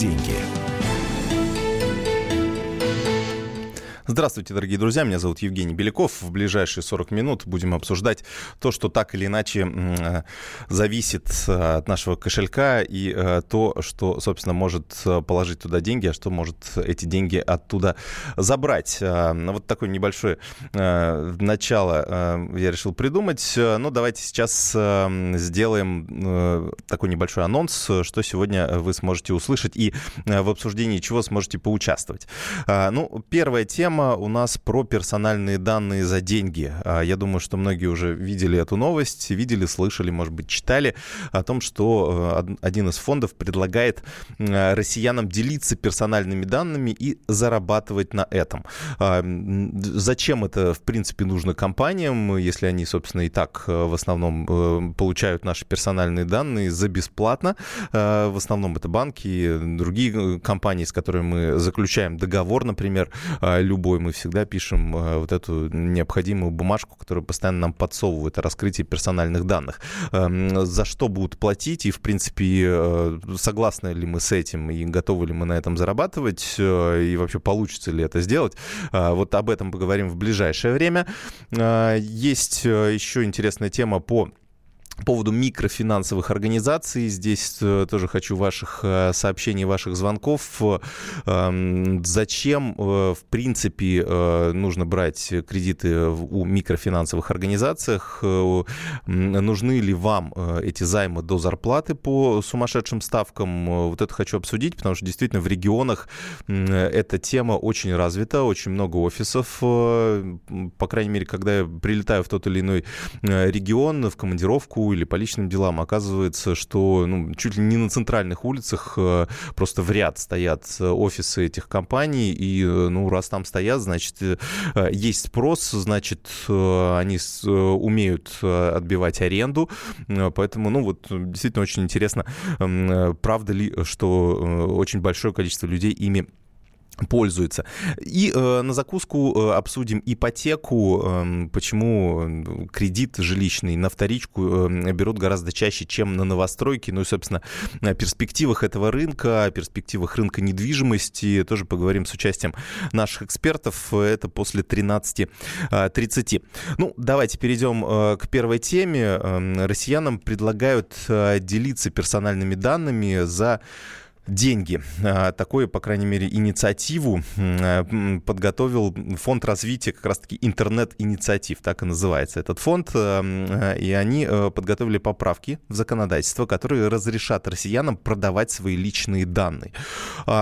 деньги. Здравствуйте, дорогие друзья. Меня зовут Евгений Беляков. В ближайшие 40 минут будем обсуждать то, что так или иначе э, зависит э, от нашего кошелька и э, то, что, собственно, может положить туда деньги, а что может эти деньги оттуда забрать. Вот такое небольшое начало я решил придумать. Ну, давайте сейчас сделаем такой небольшой анонс, что сегодня вы сможете услышать и в обсуждении чего сможете поучаствовать. Ну, первая тема тема у нас про персональные данные за деньги. А, я думаю, что многие уже видели эту новость, видели, слышали, может быть, читали о том, что э, один из фондов предлагает э, россиянам делиться персональными данными и зарабатывать на этом. А, зачем это, в принципе, нужно компаниям, если они, собственно, и так э, в основном получают наши персональные данные за бесплатно? В основном это банки и другие компании, с которыми мы заключаем договор, например, любой любой мы всегда пишем э, вот эту необходимую бумажку, которая постоянно нам подсовывает о раскрытии персональных данных. Эм, за что будут платить и, в принципе, э, согласны ли мы с этим и готовы ли мы на этом зарабатывать э, и вообще получится ли это сделать. Вот об этом поговорим в ближайшее время. Есть еще интересная тема по по поводу микрофинансовых организаций. Здесь э, тоже хочу ваших э, сообщений, ваших звонков. Эм, зачем, э, в принципе, нужно брать кредиты у микрофинансовых организациях? Нужны ли вам эти займы до зарплаты по сумасшедшим ставкам? Вот это хочу обсудить, потому что действительно в регионах эта тема очень развита, очень много офисов. По крайней мере, когда я прилетаю в тот или иной регион, в командировку, или по личным делам, оказывается, что ну, чуть ли не на центральных улицах э, просто в ряд стоят э, офисы этих компаний, и э, ну, раз там стоят, значит, есть спрос, значит, они умеют отбивать аренду, поэтому, ну, вот действительно очень интересно, правда ли, что очень большое количество людей ими пользуется. И э, на закуску э, обсудим ипотеку, э, почему кредит жилищный на вторичку э, берут гораздо чаще, чем на новостройки. Ну и, собственно, о перспективах этого рынка, о перспективах рынка недвижимости тоже поговорим с участием наших экспертов. Это после 13.30. Э, ну, давайте перейдем э, к первой теме. Э, россиянам предлагают э, делиться персональными данными за деньги. А, такую, по крайней мере, инициативу а, подготовил фонд развития как раз-таки интернет-инициатив, так и называется этот фонд. А, и они подготовили поправки в законодательство, которые разрешат россиянам продавать свои личные данные.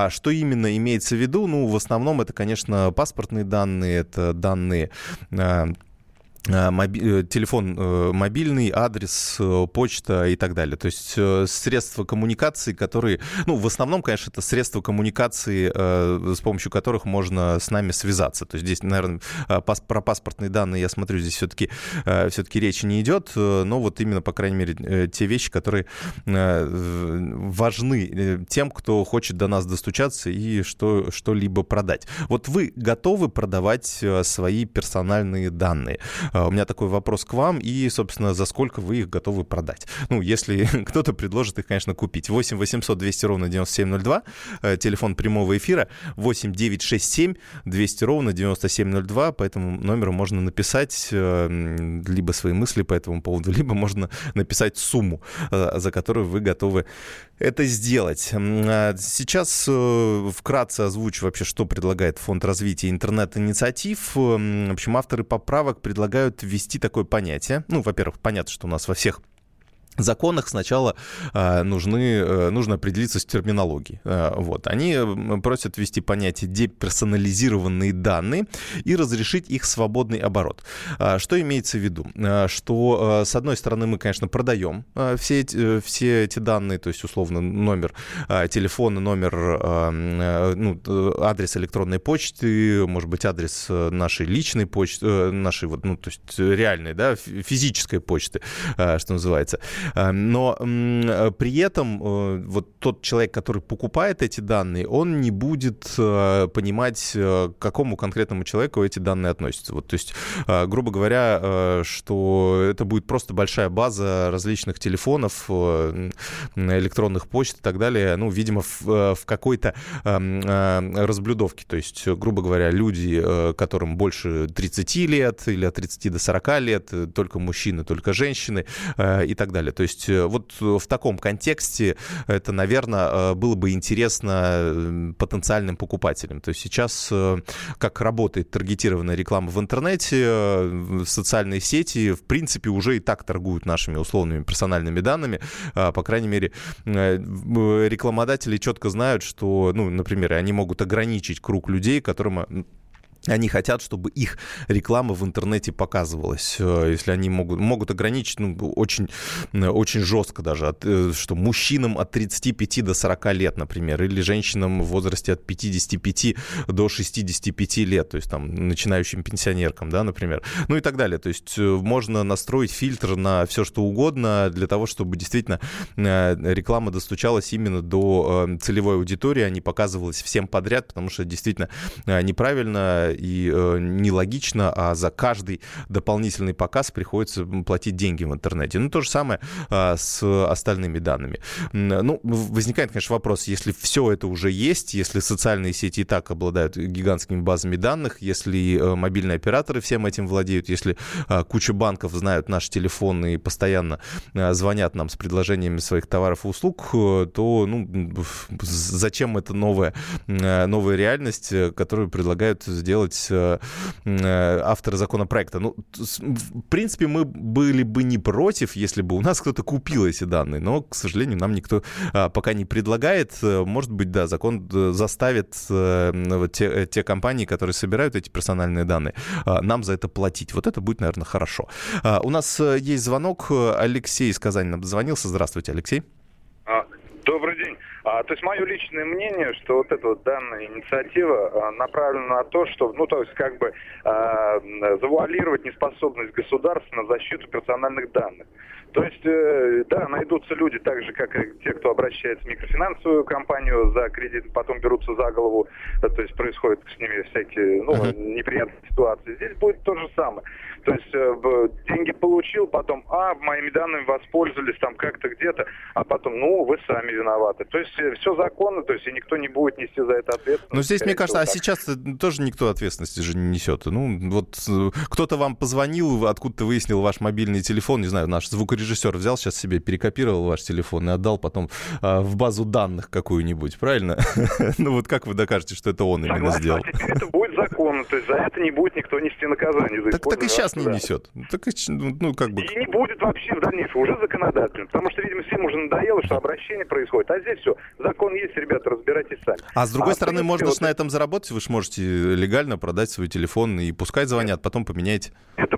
Что именно имеется в виду? Ну, в основном это, конечно, паспортные данные, это данные Э, моби- э, телефон э, мобильный, адрес, почта и так далее. То есть средства коммуникации, которые, ну, в основном, конечно, это средства коммуникации, с помощью которых можно с нами связаться. То есть здесь, наверное, про паспортные данные, я смотрю, здесь все-таки все-таки речи не идет, но вот именно, по крайней мере, те вещи, которые важны тем, кто хочет до нас достучаться и что, что-либо продать. Вот вы готовы продавать свои персональные данные? А, у меня такой вопрос к вам, и, собственно, за сколько вы их готовы продать? Ну, если кто-то предложит их, конечно, купить. 8 800 200 ровно 9702, э, телефон прямого эфира 8 967 200 ровно 9702, по этому номеру можно написать э, либо свои мысли по этому поводу, либо можно написать сумму, э, за которую вы готовы это сделать. А сейчас вкратце озвучу вообще, что предлагает Фонд развития интернет-инициатив. В общем, авторы поправок предлагают ввести такое понятие. Ну, во-первых, понятно, что у нас во всех законах сначала э, нужны, э, нужно определиться с терминологией. Э, вот. Они просят ввести понятие деперсонализированные данные и разрешить их свободный оборот. Э, что имеется в виду? Э, что, э, с одной стороны, мы, конечно, продаем все, эти, все эти данные, то есть, условно, номер телефона, номер, ну, адрес электронной почты, может быть, адрес нашей личной почты, нашей, вот, ну, то есть, реальной, да, физической почты, что называется. Но при этом вот тот человек, который покупает эти данные, он не будет понимать, к какому конкретному человеку эти данные относятся. Вот, то есть, грубо говоря, что это будет просто большая база различных телефонов, электронных почт и так далее, ну, видимо, в, в какой-то разблюдовке. То есть, грубо говоря, люди, которым больше 30 лет или от 30 до 40 лет, только мужчины, только женщины и так далее. То есть, вот в таком контексте это, наверное, было бы интересно потенциальным покупателям. То есть сейчас как работает таргетированная реклама в интернете, социальные сети, в принципе, уже и так торгуют нашими условными персональными данными. По крайней мере, рекламодатели четко знают, что, ну, например, они могут ограничить круг людей, которым они хотят, чтобы их реклама в интернете показывалась. Э, если они могут, могут ограничить ну, очень, очень жестко даже, от, э, что мужчинам от 35 до 40 лет, например, или женщинам в возрасте от 55 до 65 лет, то есть там начинающим пенсионеркам, да, например, ну и так далее. То есть э, можно настроить фильтр на все, что угодно для того, чтобы действительно реклама достучалась именно до целевой аудитории, а не показывалась всем подряд, потому что действительно неправильно и э, нелогично, а за каждый дополнительный показ приходится платить деньги в интернете. Ну, то же самое э, с остальными данными. Ну, возникает, конечно, вопрос, если все это уже есть, если социальные сети и так обладают гигантскими базами данных, если э, мобильные операторы всем этим владеют, если э, куча банков знают наш телефон и постоянно э, звонят нам с предложениями своих товаров и услуг, э, то ну, зачем эта новая, э, новая реальность, которую предлагают сделать делать э, э, авторы законопроекта. Ну, в принципе, мы были бы не против, если бы у нас кто-то купил эти данные, но, к сожалению, нам никто а, пока не предлагает. Может быть, да, закон э, заставит те, те компании, которые собирают эти персональные данные, а, нам за это платить. Вот это будет, наверное, хорошо. А, у нас есть звонок. Алексей из Казани нам дозвонился. Здравствуйте, Алексей. А, то есть мое личное мнение, что вот эта вот данная инициатива а, направлена на то, что, ну, то есть как бы а, завуалировать неспособность государства на защиту персональных данных. То есть, э, да, найдутся люди, так же, как и те, кто обращается в микрофинансовую компанию за кредит, потом берутся за голову, то есть происходят с ними всякие, ну, неприятные ситуации. Здесь будет то же самое. То есть э, деньги получил, потом, а, моими данными воспользовались там как-то где-то, а потом, ну, вы сами виноваты. То есть э, все законно, то есть и никто не будет нести за это ответственность. Ну, здесь, мне кажется, а сейчас тоже никто ответственности же не несет. Ну, вот кто-то вам позвонил, откуда-то выяснил ваш мобильный телефон, не знаю, наш звукорежиссер режиссер взял сейчас себе, перекопировал ваш телефон и отдал потом а, в базу данных какую-нибудь, правильно? ну вот как вы докажете, что это он именно сделал? Это будет законно, то есть за это не будет никто нести наказание. Так, так и сейчас не несет. Так, ну, ну, как бы... И не будет вообще в дальнейшем, уже законодательно. Потому что, видимо, всем уже надоело, что обращение происходит. А здесь все, закон есть, ребята, разбирайтесь сами. А с другой а, стороны, можно вот... на этом заработать, вы же можете легально продать свой телефон и пускай звонят, потом поменяете. Это это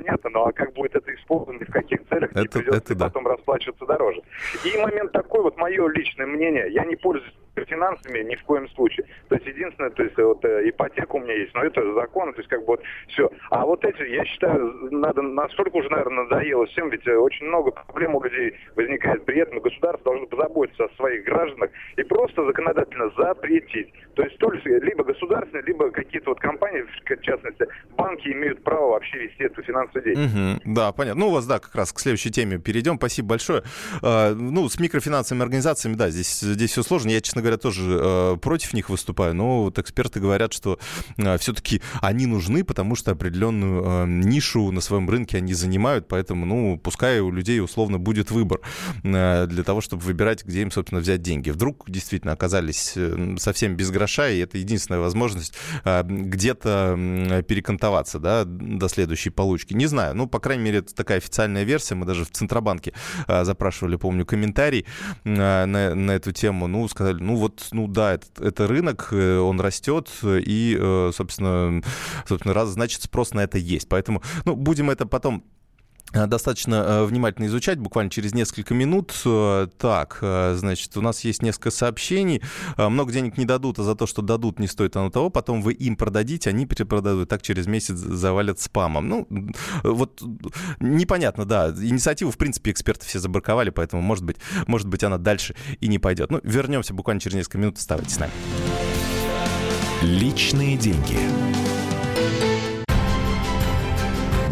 понятно, но а как будет это использовано и в каких целях, это, не придется это да. потом расплачиваться дороже. И момент такой, вот мое личное мнение, я не пользуюсь финансами ни в коем случае. То есть единственное, то есть вот э, ипотека у меня есть, но это закон, то есть как бы вот все. А вот эти, я считаю, надо настолько уже, наверное, надоело всем, ведь э, очень много проблем у людей возникает при этом, государство должно позаботиться о своих гражданах и просто законодательно запретить. То есть только либо государственные, либо какие-то вот компании, в частности, банки имеют право вообще вести эту финансовую деятельность. Угу, да, понятно. Ну, у вас, да, как раз к следующей теме перейдем. Спасибо большое. А, ну, с микрофинансовыми организациями, да, здесь, здесь все сложно. Я, честно говоря, тоже э, против них выступаю, но вот эксперты говорят, что э, все-таки они нужны, потому что определенную э, нишу на своем рынке они занимают, поэтому, ну, пускай у людей условно будет выбор для того, чтобы выбирать, где им, собственно, взять деньги. Вдруг действительно оказались совсем без гроша, и это единственная возможность где-то перекантоваться, да, до следующей получки. Не знаю, ну, по крайней мере, это такая официальная версия. Мы даже в Центробанке запрашивали, помню, комментарий на, на эту тему. Ну, сказали, ну, вот, ну да, это, это рынок, э, он растет, и, э, собственно, собственно, раз, значит, спрос на это есть. Поэтому, ну, будем это потом достаточно э, внимательно изучать, буквально через несколько минут. Э, так, значит, у нас есть несколько сообщений. Много денег не дадут, а за то, что дадут, не стоит оно того. Потом вы им продадите, они перепродадут. Так через месяц завалят спамом. Ну, вот непонятно, да. Инициативу, в принципе, эксперты все забраковали, поэтому, может быть, может быть, она дальше и не пойдет. Ну, вернемся буквально через несколько минут. Оставайтесь с нами. Личные деньги.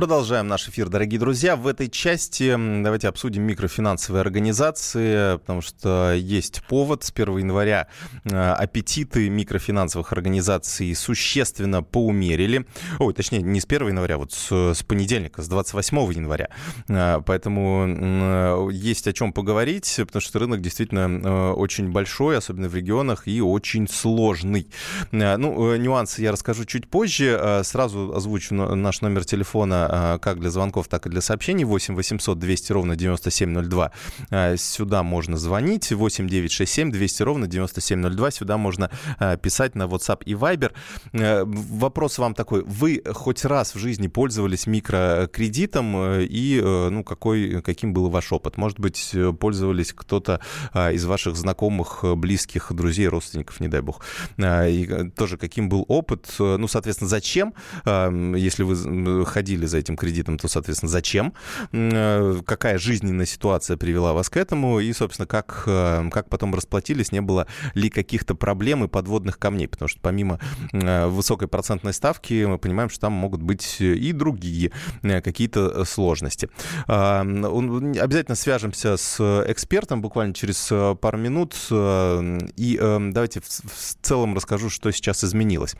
Продолжаем наш эфир, дорогие друзья. В этой части давайте обсудим микрофинансовые организации, потому что есть повод. С 1 января э, аппетиты микрофинансовых организаций существенно поумерили. Ой, точнее, не с 1 января, вот с, с понедельника, с 28 января. Э, поэтому есть о чем поговорить, потому что рынок действительно э, очень большой, особенно в регионах, и очень сложный. Ну, нюансы я расскажу чуть позже. Сразу озвучу наш номер телефона а, как для звонков, так и для сообщений. 8 800 200 ровно 9702. А, сюда можно звонить. 8 967 200 ровно 9702. Сюда можно а, писать на WhatsApp и Viber. Вопрос вам такой. Вы хоть раз в жизни пользовались микрокредитом э, и э, ну, какой, каким был ваш опыт? Может быть, пользовались кто-то из ваших знакомых, близких, друзей, родственников, не дай бог. И э, тоже каким был опыт? Ну, соответственно, зачем, если вы ходили за этим кредитом, то, соответственно, зачем, э, какая жизненная ситуация привела вас к этому, и, собственно, как, э, как потом расплатились, не было ли каких-то проблем и подводных камней, потому что помимо э, высокой процентной ставки мы понимаем, что там могут быть и другие какие-то сложности. А, обязательно свяжемся с экспертом буквально через пару минут, и давайте в целом расскажу, что сейчас изменилось.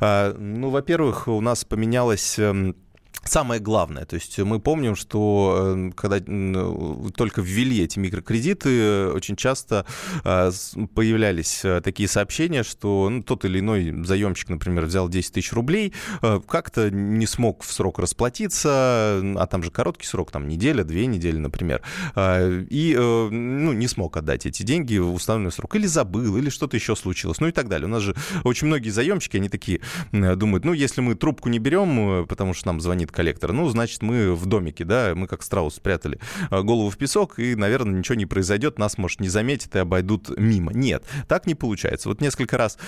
А, ну, во-первых, у нас поменялось эм, Самое главное, то есть мы помним, что э, когда только ввели эти микрокредиты, очень часто э, появлялись э, такие сообщения, что ну, тот или иной заемщик, например, взял 10 тысяч рублей, как-то не смог в срок расплатиться, а там же короткий срок, там неделя, две недели, например, и ну, не смог отдать эти деньги в установленный срок, или забыл, или что-то еще случилось, ну и так далее. У нас же очень многие заемщики, они такие думают, ну если мы трубку не берем, потому что нам звонит коллектора. Ну, значит, мы в домике, да, мы как страус спрятали а, голову в песок, и, наверное, ничего не произойдет, нас, может, не заметят и обойдут мимо. Нет, так не получается. Вот несколько раз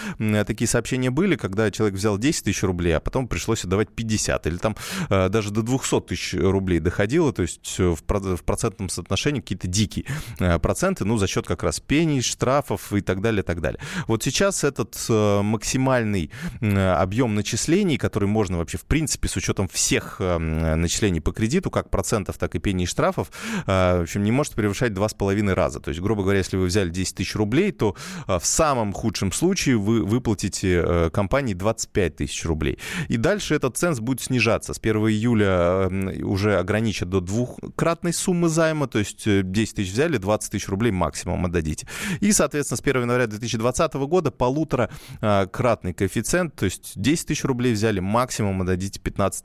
такие сообщения были, когда человек взял 10 тысяч рублей, а потом пришлось отдавать 50, или там а, даже до 200 тысяч рублей доходило, то есть э, в процентном соотношении какие-то дикие а, проценты, ну, за счет как раз пений, штрафов и так далее, так далее. Вот сейчас этот э, максимальный объем начислений, который можно вообще, в принципе, с учетом всех Эм, начислений по кредиту, как процентов, так и пений штрафов, э, в общем, не может превышать 2,5 раза. То есть, грубо говоря, если вы взяли 10 тысяч рублей, то э, в самом худшем случае вы выплатите э, компании 25 тысяч рублей. И дальше этот ценз будет снижаться. С 1 июля уже ограничат до двухкратной суммы займа, то есть 10 тысяч взяли, 20 тысяч рублей максимум отдадите. И, соответственно, с 1 января 2020 года полуторакратный коэффициент, то есть 10 тысяч рублей взяли, максимум отдадите 15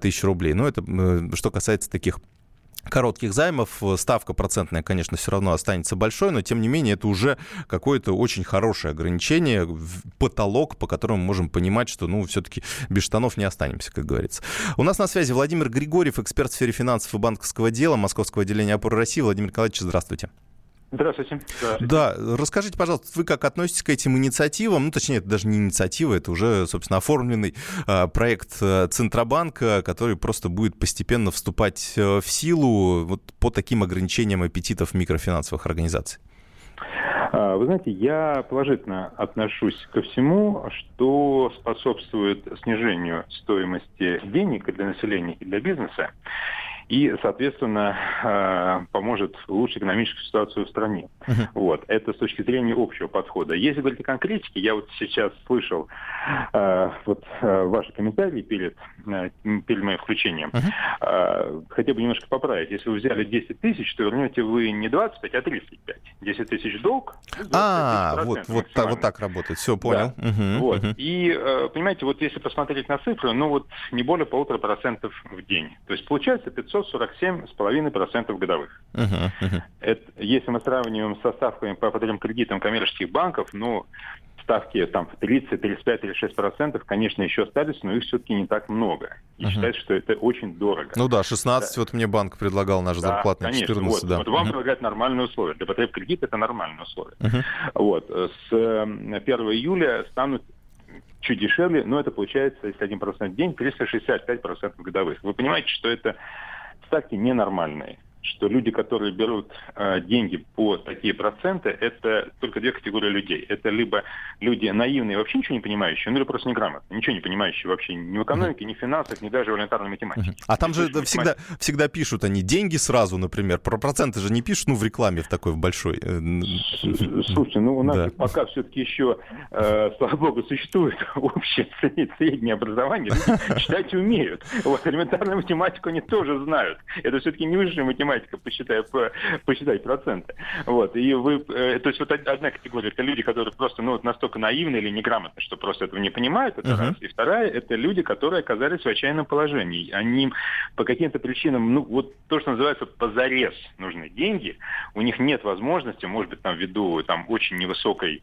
тысяч рублей. Но это э, что касается таких коротких займов. Ставка процентная, конечно, все равно останется большой, но тем не менее это уже какое-то очень хорошее ограничение, потолок, по которому мы можем понимать, что, ну, все-таки без штанов не останемся, как говорится. У нас на связи Владимир Григорьев, эксперт в сфере финансов и банковского дела Московского отделения опоры России. Владимир Николаевич, здравствуйте. Здравствуйте. Здравствуйте. Да, расскажите, пожалуйста, вы как относитесь к этим инициативам? Ну, точнее, это даже не инициатива, это уже, собственно, оформленный э, проект э, Центробанка, который просто будет постепенно вступать э, в силу вот по таким ограничениям аппетитов микрофинансовых организаций. А, вы знаете, я положительно отношусь ко всему, что способствует снижению стоимости денег для населения и для бизнеса. И, соответственно, э, поможет улучшить экономическую ситуацию в стране. Uh-huh. Вот. Это с точки зрения общего подхода. Если говорить о конкретике, я вот сейчас слышал э, вот э, ваши комментарии перед, э, перед моим включением. Uh-huh. Э, хотел бы немножко поправить. Если вы взяли 10 тысяч, то вернете вы не 25, а 35. 10 тысяч долг. А, вот, вот, так, вот так работает. Все, понял. Да. Угу, вот. Угу. И, э, понимаете, вот если посмотреть на цифры, ну вот не более полутора процентов в день. То есть получается 547,5% годовых. Угу, угу. Это, если мы сравниваем со ставками по потребным кредитам коммерческих банков, ну, ставки там в 30, 35, 36 процентов, конечно, еще остались, но их все-таки не так много. И uh-huh. считается, что это очень дорого. Ну да, 16 да. вот мне банк предлагал наш да, зарплатный, конечно, 14, вот, да. Вот вам uh-huh. предлагают нормальные условия. Для потреб кредита это нормальные условия. Uh-huh. Вот. С 1 июля станут чуть дешевле, но это получается, если 1% в день, 365% годовых. Вы понимаете, что это ставки ненормальные что люди, которые берут э, деньги по такие проценты, это только две категории людей. Это либо люди наивные, вообще ничего не понимающие, ну или просто неграмотные, ничего не понимающие вообще ни в экономике, ни в финансах, ни даже в элементарной математике. А там же всегда, всегда пишут они деньги сразу, например. Про проценты же не пишут, ну, в рекламе в такой в большой. Э, слушайте, ну у нас да. пока все-таки еще, э, слава богу, существует общее среднее образование. Люди читать умеют. Вот элементарную математику они тоже знают. Это все-таки не высшая математика математика, посчитай, посчитай проценты. Вот. И вы, э, то есть вот одна категория, это люди, которые просто ну, вот настолько наивны или неграмотны, что просто этого не понимают, это uh-huh. раз. И вторая, это люди, которые оказались в отчаянном положении. Они по каким-то причинам, ну, вот то, что называется позарез нужны деньги, у них нет возможности, может быть, там ввиду там очень невысокой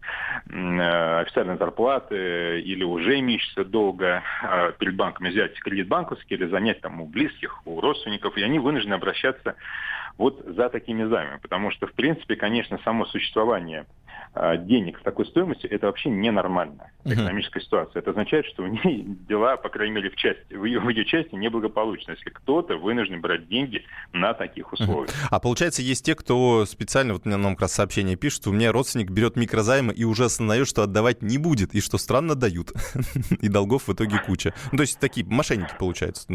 э, официальной зарплаты или уже имеющейся долго э, перед банками взять кредит банковский или занять там у близких, у родственников, и они вынуждены обращаться вот за такими займами. Потому что, в принципе, конечно, само существование а, денег с такой стоимостью, это вообще ненормально экономическая uh-huh. ситуация. Это означает, что у нее дела, по крайней мере, в, части, в, ее, в ее части неблагополучны, если кто-то вынужден брать деньги на таких условиях. Uh-huh. А получается, есть те, кто специально, вот мне нам как раз сообщение пишет, у меня родственник берет микрозаймы и уже осознает, что отдавать не будет, и что странно дают. и долгов в итоге куча. Ну, то есть такие мошенники получаются.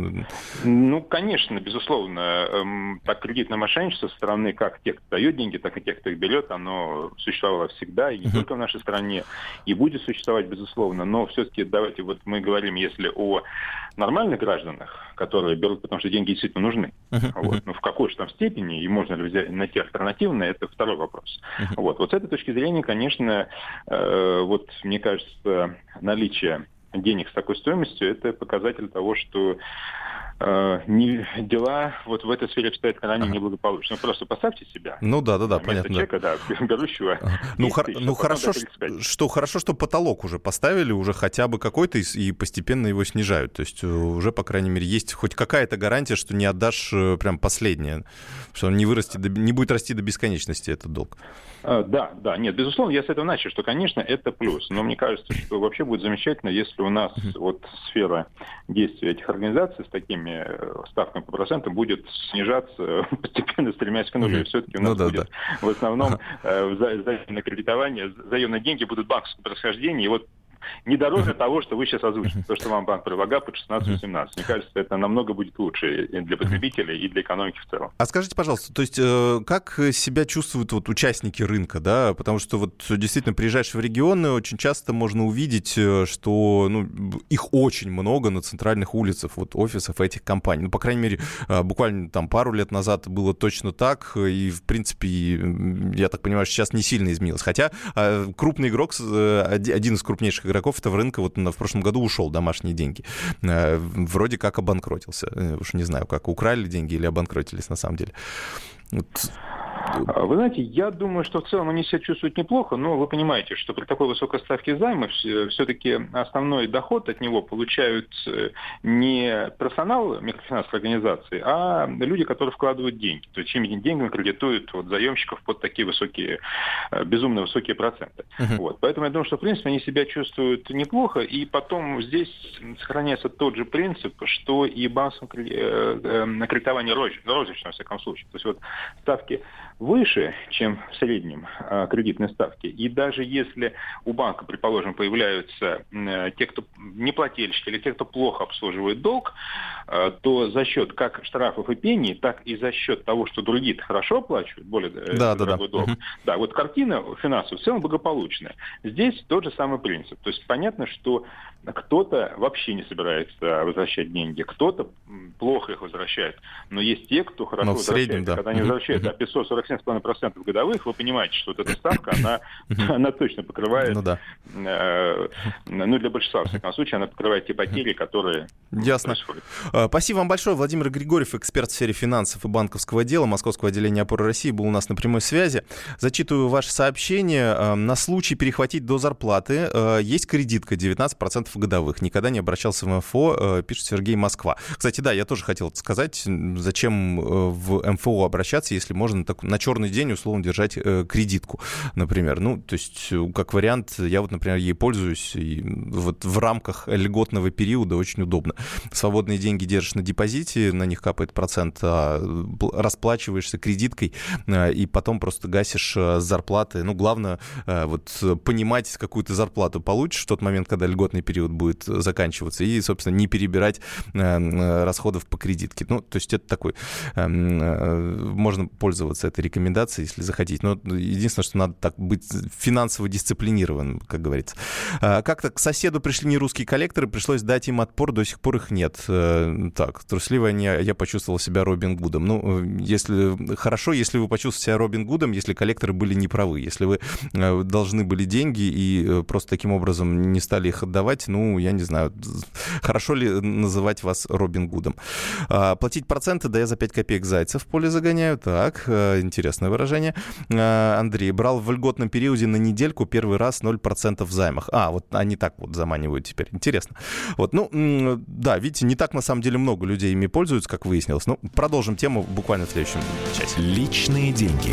Ну, конечно, безусловно. Эм, так кредитное мошенничество со стороны как тех, кто дает деньги, так и тех, кто их берет, оно существовало всегда, и не только в нашей стране, и будет существовать, безусловно. Но все-таки давайте, вот мы говорим, если о нормальных гражданах, которые берут, потому что деньги действительно нужны. Вот. Но в какой же там степени, и можно ли взять, найти альтернативные, это второй вопрос. Вот. вот с этой точки зрения, конечно, э, вот мне кажется, наличие денег с такой стоимостью, это показатель того, что э, не, дела вот в этой сфере обстоят крайне ага. неблагополучно. Ну, просто поставьте себя. Ну да, да, да, понятно. человека, да, берущего. Ага. Ну, хор- тысяч, ну хорошо, что, хорошо, что потолок уже поставили, уже хотя бы какой-то, и, и постепенно его снижают. То есть э, уже, по крайней мере, есть хоть какая-то гарантия, что не отдашь э, прям последнее, что он не вырастет, не будет расти до бесконечности этот долг. А, да, да, нет, безусловно, я с этого начал, что, конечно, это плюс. Но мне кажется, что вообще будет замечательно, если у нас вот сфера действия этих организаций с такими э, ставками по процентам будет снижаться постепенно, стремясь к нулю. И все-таки у нас ну, да, будет да. в основном э, заемное кредитование, заемные деньги будут банковского происхождения. И вот не дороже того, что вы сейчас озвучили, то, что вам банк предлагает под 16-17. Мне кажется, это намного будет лучше и для потребителей, и для экономики в целом. А скажите, пожалуйста, то есть э, как себя чувствуют вот участники рынка, да? Потому что вот действительно приезжаешь в регионы, очень часто можно увидеть, э, что ну, их очень много на центральных улицах, вот офисов этих компаний. Ну, по крайней мере, э, буквально там пару лет назад было точно так, и, в принципе, я так понимаю, сейчас не сильно изменилось. Хотя крупный игрок, один из крупнейших игроков этого рынка вот в прошлом году ушел домашние деньги. Э, вроде как обанкротился. Э, уж не знаю, как украли деньги или обанкротились на самом деле. Вот вы знаете, я думаю, что в целом они себя чувствуют неплохо, но вы понимаете, что при такой высокой ставке займа все-таки основной доход от него получают э, не персонал микрофинансовой организации, а люди, которые вкладывают деньги. То есть чьими деньгами кредитуют вот, заемщиков под такие высокие, э, безумно высокие проценты. Uh-huh. Вот. Поэтому я думаю, что в принципе они себя чувствуют неплохо, и потом здесь сохраняется тот же принцип, что и банковское э, кредитование розничное, во всяком случае. То есть вот ставки выше, чем в среднем э, кредитной ставки. И даже если у банка, предположим, появляются э, те, кто не плательщики или те, кто плохо обслуживает долг, э, то за счет как штрафов и пений, так и за счет того, что другие хорошо оплачивают, более э, да, дорогой да, да. долг. Угу. Да, вот картина финансовая в целом благополучная. Здесь тот же самый принцип. То есть понятно, что кто-то вообще не собирается возвращать деньги, кто-то плохо их возвращает. Но есть те, кто хорошо Но в среднем, Да. Когда они возвращают а 547,5% годовых, вы понимаете, что вот эта ставка, она, она точно покрывает, ну, да. э, ну для большинства, в всяком случае, она покрывает те потери, которые Ясно. происходят. А, спасибо вам большое. Владимир Григорьев, эксперт в сфере финансов и банковского дела Московского отделения опоры России, был у нас на прямой связи. Зачитываю ваше сообщение. А, на случай перехватить до зарплаты а, есть кредитка 19% годовых. Никогда не обращался в МФО, пишет Сергей Москва. Кстати, да, я тоже хотел сказать, зачем в МФО обращаться, если можно так, на черный день условно держать э, кредитку, например. Ну, то есть, э, как вариант, я вот, например, ей пользуюсь, и вот в рамках льготного периода очень удобно. Свободные деньги держишь на депозите, на них капает процент, а расплачиваешься кредиткой, э, и потом просто гасишь зарплаты. Ну, главное, вот понимать, какую ты зарплату получишь в тот момент, когда льготный период будет заканчиваться, и, собственно, не перебирать расходов по кредитке. Ну, то есть это такой, эм, можно пользоваться этой рекомендацией, если захотите. Но единственное, что надо так быть финансово дисциплинированным, как говорится. А, как-то к соседу пришли нерусские коллекторы, пришлось дать им отпор, до сих пор их нет. Э, так, трусливо не, я почувствовал себя Робин Гудом. Ну, если хорошо, если вы почувствовали себя Робин Гудом, если коллекторы были неправы, если вы э, должны были деньги и э, просто таким образом не стали их отдавать, ну, я не знаю, хорошо ли называть вас Робин Гудом. А, платить проценты, да я за 5 копеек зайца в поле загоняю. Так, интересное выражение. А, Андрей, брал в льготном периоде на недельку первый раз 0% в займах. А, вот они так вот заманивают теперь. Интересно. Вот, ну, да, видите, не так на самом деле много людей ими пользуются, как выяснилось. Ну, продолжим тему буквально в следующем часе. Личные деньги.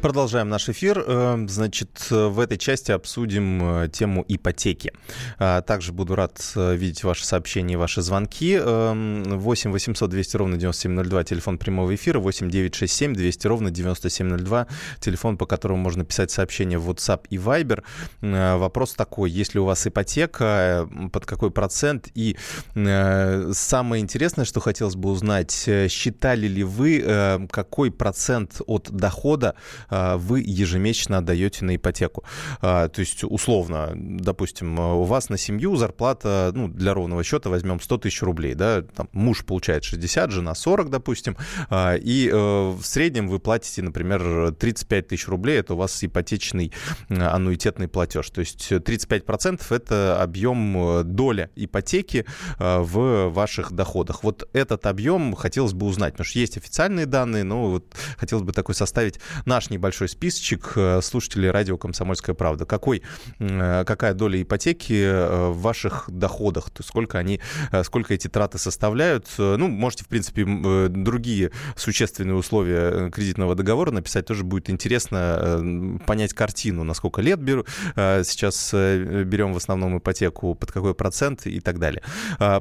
Продолжаем наш эфир. Э, значит, в этой части обсудим э, тему ипотеки. А, также буду рад э, видеть ваши сообщения и ваши звонки. 8 800 200 ровно 9702, телефон прямого эфира. 8 967 200 ровно 9702, телефон, по которому можно писать сообщения в WhatsApp и Viber. Вопрос такой, если у вас ипотека, под какой процент? И самое интересное, что хотелось бы узнать, считали ли вы, какой процент от дохода вы ежемесячно отдаете на ипотеку. А, то есть, условно, допустим, у вас на семью зарплата, ну, для ровного счета возьмем 100 тысяч рублей, да, там муж получает 60, жена 40, допустим, а, и э, в среднем вы платите, например, 35 тысяч рублей, это у вас ипотечный аннуитетный платеж. То есть 35% это объем э, доля ипотеки в ваших доходах. Вот этот объем хотелось бы узнать, потому что есть официальные данные, но вот хотелось бы такой составить наш небольшой списочек э, слушателей радио «Комсомольская правда». Какой, э, какая доля ипотеки э, в ваших доходах? То сколько, они, сколько эти траты составляют? Ну, можете, в принципе, другие существенные условия кредитного договора написать. Тоже будет интересно понять картину, на сколько лет беру, сейчас берем в основном ипотеку, под какой процент и так далее.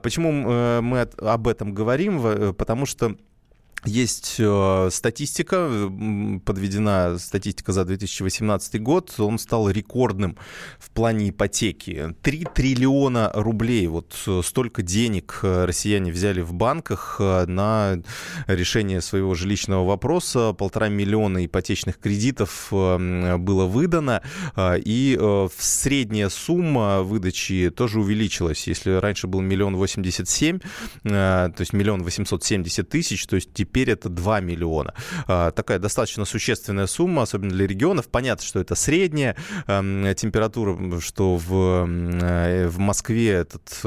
Почему мы об этом говорим? Потому что есть э, статистика, подведена статистика за 2018 год, он стал рекордным в плане ипотеки. 3 триллиона рублей, вот э, столько денег э, россияне взяли в банках на решение своего жилищного вопроса, полтора миллиона ипотечных кредитов было выдано, и средняя сумма выдачи тоже увеличилась. Если раньше был миллион восемьдесят семь, то есть миллион восемьсот семьдесят тысяч, то есть теперь это 2 миллиона. Такая достаточно существенная сумма, особенно для регионов. Понятно, что это средняя эм, температура, что в, в Москве этот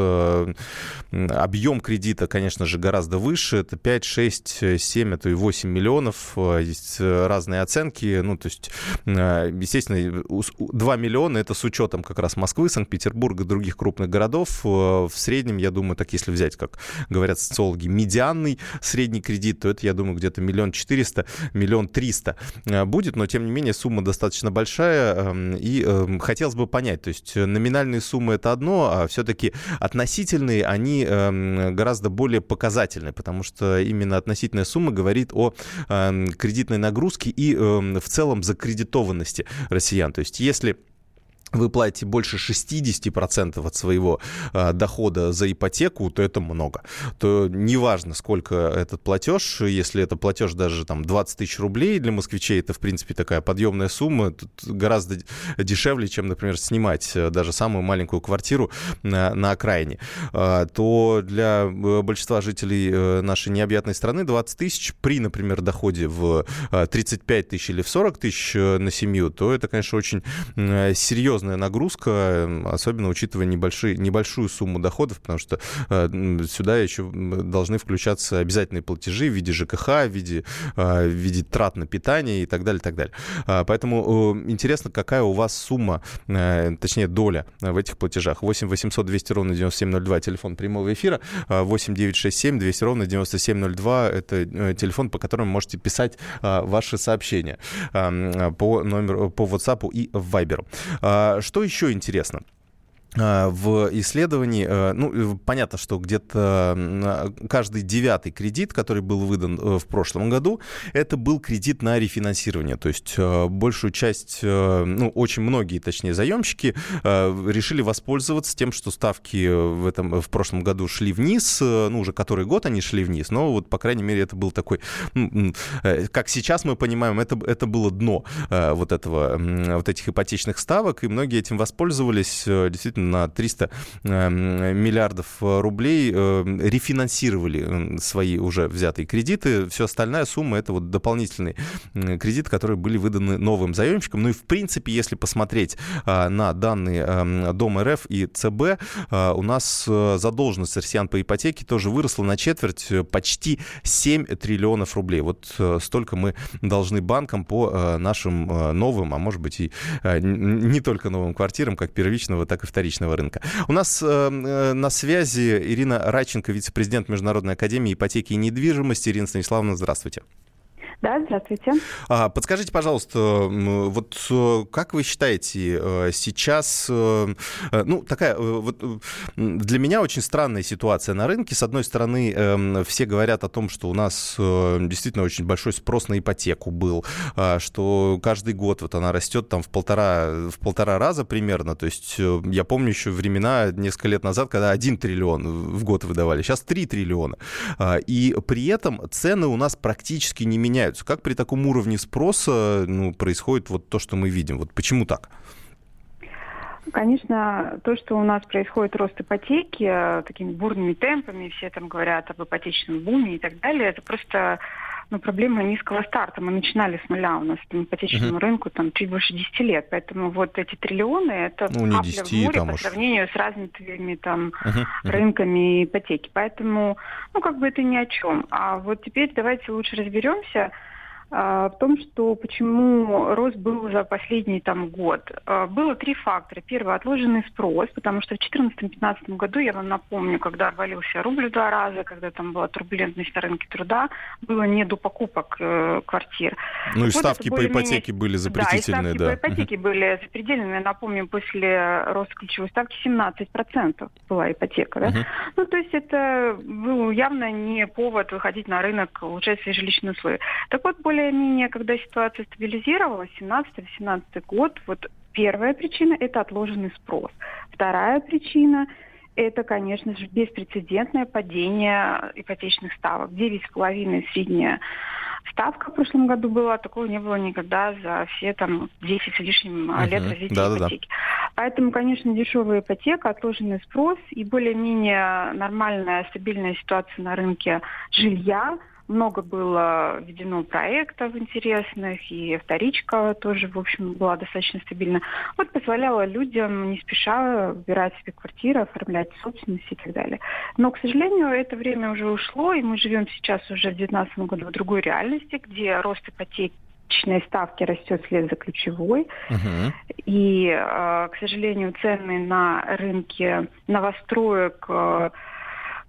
объем кредита, конечно же, гораздо выше. Это 5, 6, 7, а то и 8 миллионов. Есть разные оценки. Ну, то есть, естественно, 2 миллиона это с учетом как раз Москвы, Санкт-Петербурга, других крупных городов. В среднем, я думаю, так если взять, как говорят социологи, медианный средний кредит, то это, я думаю, где-то миллион четыреста, миллион триста э, будет, но, тем не менее, сумма достаточно большая, эм, и эм, хотелось бы понять, то есть номинальные суммы это одно, а все-таки относительные, они эм, гораздо более показательны, потому что именно относительная сумма говорит о кредитной нагрузке и в целом закредитованности россиян. То есть если вы платите больше 60% от своего э, дохода за ипотеку, то это много. То неважно, сколько этот платеж, если это платеж даже там 20 тысяч рублей для москвичей, это, в принципе, такая подъемная сумма, тут гораздо дешевле, чем, например, снимать э, даже самую маленькую квартиру на, на окраине, э, то для э, большинства жителей э, нашей необъятной страны 20 тысяч при, например, доходе в 35 тысяч или в 40 тысяч на семью, то это, конечно, очень серьезно серьезная нагрузка, особенно учитывая небольшие, небольшую сумму доходов, потому что э, сюда еще должны включаться обязательные платежи в виде ЖКХ, в виде, э, в виде трат на питание и так далее, так далее. А, поэтому э, интересно, какая у вас сумма, точнее доля в этих платежах. 8 800 200 ровно 9702, телефон прямого эфира, 8 967 200 ровно 9702, это телефон, по которому можете писать ваши сообщения по номеру, по WhatsApp и Viber. А, что еще интересно? А, в исследовании, э, ну, понятно, что где-то каждый девятый кредит, который был выдан э, в прошлом году, это был кредит на рефинансирование. То есть э, большую часть, ну, очень многие, точнее, заемщики решили воспользоваться тем, что ставки в, этом, в прошлом году шли вниз, ну, уже который год они шли вниз, но вот, по крайней мере, это был такой, как сейчас мы понимаем, это, это было дно вот этого, вот этих ипотечных ставок, и многие этим воспользовались, действительно, на 300 эм, миллиардов э, рублей э, рефинансировали свои уже взятые кредиты. Все остальная сумма это вот дополнительные кредиты, которые были выданы новым заемщикам. Ну и в принципе, если посмотреть э, на данные эм, Дом РФ и ЦБ, у нас задолженность россиян по ипотеке тоже выросла на четверть, почти 7 триллионов рублей. Вот столько мы должны банкам по нашим новым, а может быть и не только новым квартирам, как первичного, так и вторичного вторичного рынка. У нас э, э, на связи Ирина Раченко, вице-президент Международной академии ипотеки и недвижимости. Ирина Станиславовна, здравствуйте. Да, здравствуйте. А, подскажите, пожалуйста, вот э, как вы считаете, э, сейчас, э, ну, такая, вот для меня очень странная ситуация на рынке. С одной стороны, эм, все говорят о том, что у нас действительно очень большой спрос на ипотеку был, а, что каждый год вот она растет там в полтора, в полтора раза примерно. То есть я помню еще времена несколько лет назад, когда 1 триллион в год выдавали, сейчас 3 триллиона. А, и при этом цены у нас практически не меняются меняются. Как при таком уровне спроса ну, происходит вот то, что мы видим? Вот почему так? Конечно, то, что у нас происходит рост ипотеки э, такими бурными темпами, все там говорят об ипотечном буме и так далее, это просто ну, проблема низкого старта. Мы начинали с нуля у нас по ипотечному uh-huh. рынку там чуть больше 10 лет. Поэтому вот эти триллионы это ну, не капля 10, в море по уж... сравнению с развитыми там uh-huh. Uh-huh. рынками ипотеки. Поэтому, ну, как бы это ни о чем. А вот теперь давайте лучше разберемся, в том, что почему рост был за последний там, год. А, было три фактора. Первый – отложенный спрос, потому что в 2014-2015 году, я вам напомню, когда обвалился рубль в два раза, когда там была турбулентность на рынке труда, было не до покупок э, квартир. Ну и вот ставки по ипотеке были запретительные, да. И ставки да. по ипотеке были запредельными. Я напомню, после роста ключевой ставки 17% была ипотека. Да? Uh-huh. Ну, то есть это был явно не повод выходить на рынок, улучшать свои жилищные условия. Так вот, более более-менее, когда ситуация стабилизировалась, 17-18 год, вот первая причина – это отложенный спрос. Вторая причина – это, конечно же, беспрецедентное падение ипотечных ставок. 9,5 средняя ставка в прошлом году была, такого не было никогда за все там 10 с лишним uh-huh. лет развития да, ипотеки. Да, да. Поэтому, конечно, дешевая ипотека, отложенный спрос и более-менее нормальная, стабильная ситуация на рынке жилья – много было введено проектов интересных, и вторичка тоже, в общем, была достаточно стабильна. Вот позволяла людям не спеша выбирать себе квартиры, оформлять собственность и так далее. Но, к сожалению, это время уже ушло, и мы живем сейчас уже в 2019 году в другой реальности, где рост ипотеки ипотечной ставки растет вслед за ключевой. Uh-huh. И, э, к сожалению, цены на рынке новостроек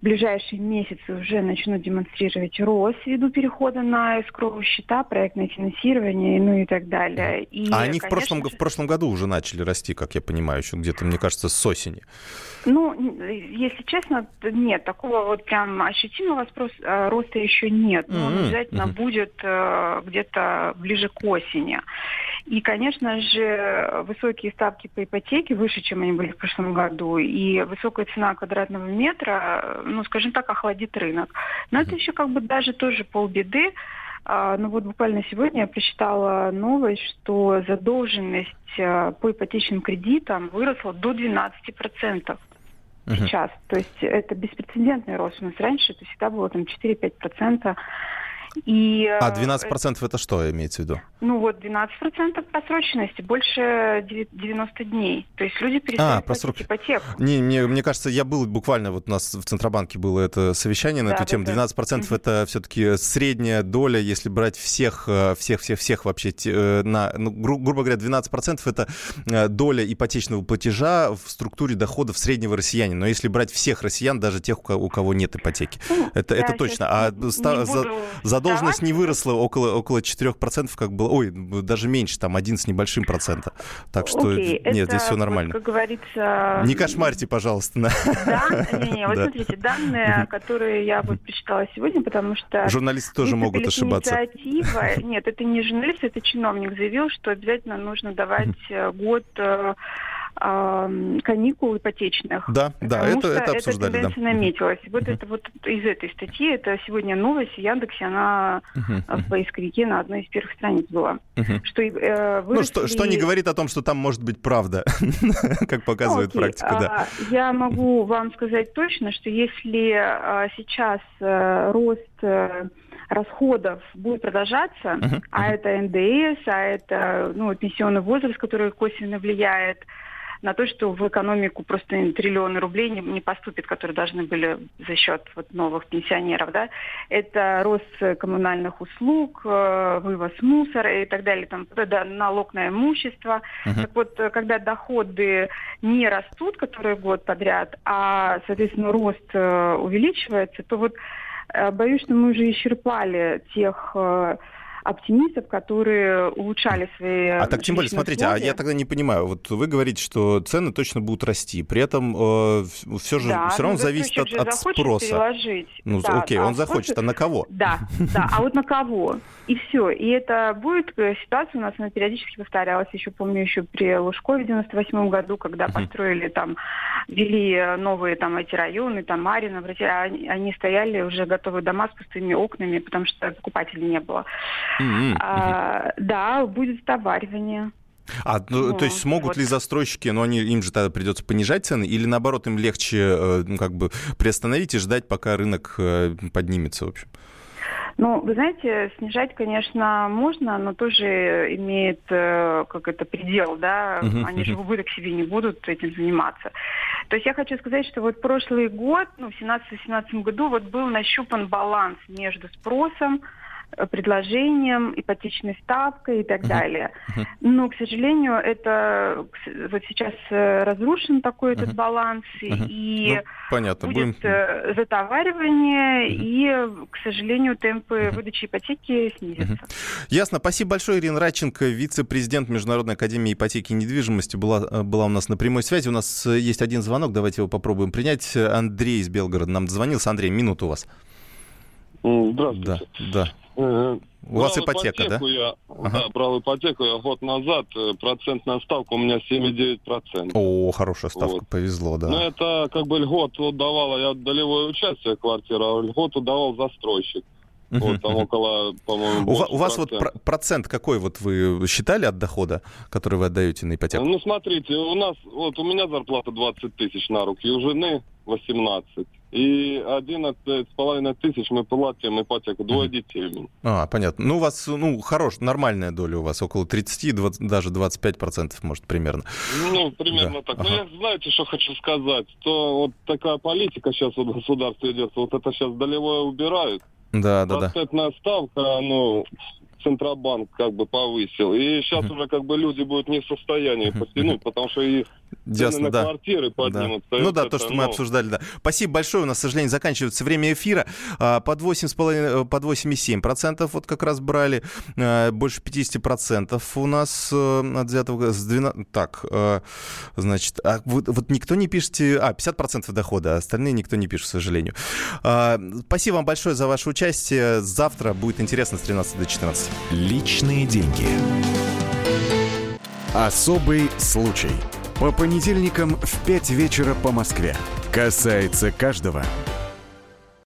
ближайшие месяцы уже начнут демонстрировать рост ввиду перехода на эскроу счета, проектное финансирование, ну и так далее. И, а они в прошлом, в прошлом году уже начали расти, как я понимаю, еще где-то, мне кажется, с осени. Ну, если честно, нет, такого вот прям ощутимого спрос, э, роста еще нет. Но он обязательно mm-hmm. будет э, где-то ближе к осени. И, конечно же, высокие ставки по ипотеке, выше, чем они были в прошлом году, и высокая цена квадратного метра, ну, скажем так, охладит рынок. Но это еще как бы даже тоже полбеды. А, ну вот буквально сегодня я прочитала новость, что задолженность а, по ипотечным кредитам выросла до 12% сейчас. То есть это беспрецедентный рост. У нас раньше это всегда было там 4-5%. И, а 12% это... это что имеется в виду? Ну вот 12% просроченности, больше 90 дней. То есть люди перестали а, просрок... ипотеку. Не, не, мне кажется, я был буквально, вот у нас в Центробанке было это совещание на да, эту тему. 12% да. это все-таки средняя доля, если брать всех, э, всех, всех, всех вообще, э, на, ну, гру, грубо говоря, 12% это э, доля ипотечного платежа в структуре доходов среднего россиянина. Но если брать всех россиян, даже тех, у кого, нет ипотеки, ну, это, это точно. А ста, за, задолженность не выросла около, около 4%, как было ой, даже меньше, там один с небольшим процентом. Так что okay, нет, здесь все нормально. Вот, как говорится... Не кошмарьте, пожалуйста. Да, не-не, вот смотрите, данные, которые я вот прочитала сегодня, потому что... Журналисты тоже могут ошибаться. Инициатива, нет, это не журналист, это чиновник заявил, что обязательно нужно давать э, год э, каникул ипотечных. Да, да, это, это обсуждали. Эта тенденция да. наметилась. Вот это вот из этой статьи, это сегодня новость в Яндексе, она uh в поисковике на одной из первых страниц была. Что, э, выросли... Ну, что, что не говорит о том, что там может быть правда, как показывает ну, практика, да. А, я могу вам сказать точно, что если а, сейчас а, рост а, расходов будет продолжаться, uh-huh. а это НДС, а это ну, пенсионный возраст, который косвенно влияет на то, что в экономику просто триллионы рублей не, не поступит, которые должны были за счет вот новых пенсионеров. Да? Это рост коммунальных услуг, э, вывоз мусора и так далее, там, это налог на имущество. Uh-huh. Так вот, когда доходы не растут, которые год подряд, а, соответственно, рост э, увеличивается, то вот э, боюсь, что мы уже исчерпали тех оптимистов, которые улучшали свои... А так тем более, смотрите, условия. а я тогда не понимаю, вот вы говорите, что цены точно будут расти, при этом э, все же да, все равно зависит от, от спроса. Переложить. Ну, да, окей, а он захочет, а на кого? Да, да, а вот на кого? И все. И это будет э, ситуация у нас, она периодически повторялась. Еще помню, еще при Лужкове в 98 году, когда построили там, вели новые там эти районы, там Марина, они, они стояли уже готовые дома с пустыми окнами, потому что покупателей не было. Mm-hmm. А, да, будет стоваривание. А, ну, ну, то есть смогут вот. ли застройщики, но ну, они, им же тогда придется понижать цены, или наоборот им легче э, ну, как бы приостановить и ждать, пока рынок э, поднимется, в общем? Ну, вы знаете, снижать, конечно, можно, но тоже имеет э, как это предел, да, uh-huh, они uh-huh. же в убыток себе не будут этим заниматься. То есть я хочу сказать, что вот прошлый год, ну, в 2017-2017 году вот был нащупан баланс между спросом, Э, предложением, ипотечной ставкой и так uh-huh. далее. Uh-huh. Но, к сожалению, это вот сейчас э, разрушен такой uh-huh. этот баланс, uh-huh. и ну, понятно. будет Будем... Э, затоваривание, uh-huh. и, к сожалению, темпы uh-huh. выдачи ипотеки снизятся. Uh-huh. Ясно. Спасибо большое, Ирина Радченко, вице-президент Международной академии ипотеки и недвижимости, была, была у нас на прямой связи. У нас есть один звонок, давайте его попробуем принять. Андрей из Белгорода нам дозвонился. Андрей, минуту у вас. Здравствуйте. Да, да. У брал вас ипотека, ипотеку да? Я, ага. Да, брал ипотеку я год назад, э, процентная ставка у меня 7,9%. О, хорошая ставка, вот. повезло, да. Ну, это как бы льгот давала, я долевое участие квартира, а льготу давал застройщик. Вот, там около, по-моему, у, у вас вот процент какой вот вы считали от дохода, который вы отдаете на ипотеку? Ну, смотрите, у нас, вот у меня зарплата 20 тысяч на руки, у жены 18. И 11,5 тысяч мы платим ипотеку, двое детей у меня. А, понятно. Ну, у вас, ну, хорош, нормальная доля у вас, около 30, 20, даже 25 процентов, может, примерно. Ну, примерно да. так. Ага. Но я, знаете, что хочу сказать? То вот такая политика сейчас в государстве идет, вот это сейчас долевое убирают. Да, да, да. Процентная ставка, ну, Центробанк как бы повысил. И сейчас uh-huh. уже как бы люди будут не в состоянии потянуть, потому что их Ясно, цены да. на квартиры поднимутся. Да. Ну да, то, что ну... мы обсуждали, да. Спасибо большое. У нас, к сожалению, заканчивается время эфира. А, под 8,5, э, под 8,7% вот как раз брали. А, больше 50% у нас э, от взятого с 12... Так, э, значит, а вот, вот никто не пишете... А, 50% дохода, а остальные никто не пишет, к сожалению. Спасибо вам большое за ваше участие. Завтра будет интересно с 13 до 14. Личные деньги. Особый случай. По понедельникам в 5 вечера по Москве. Касается каждого.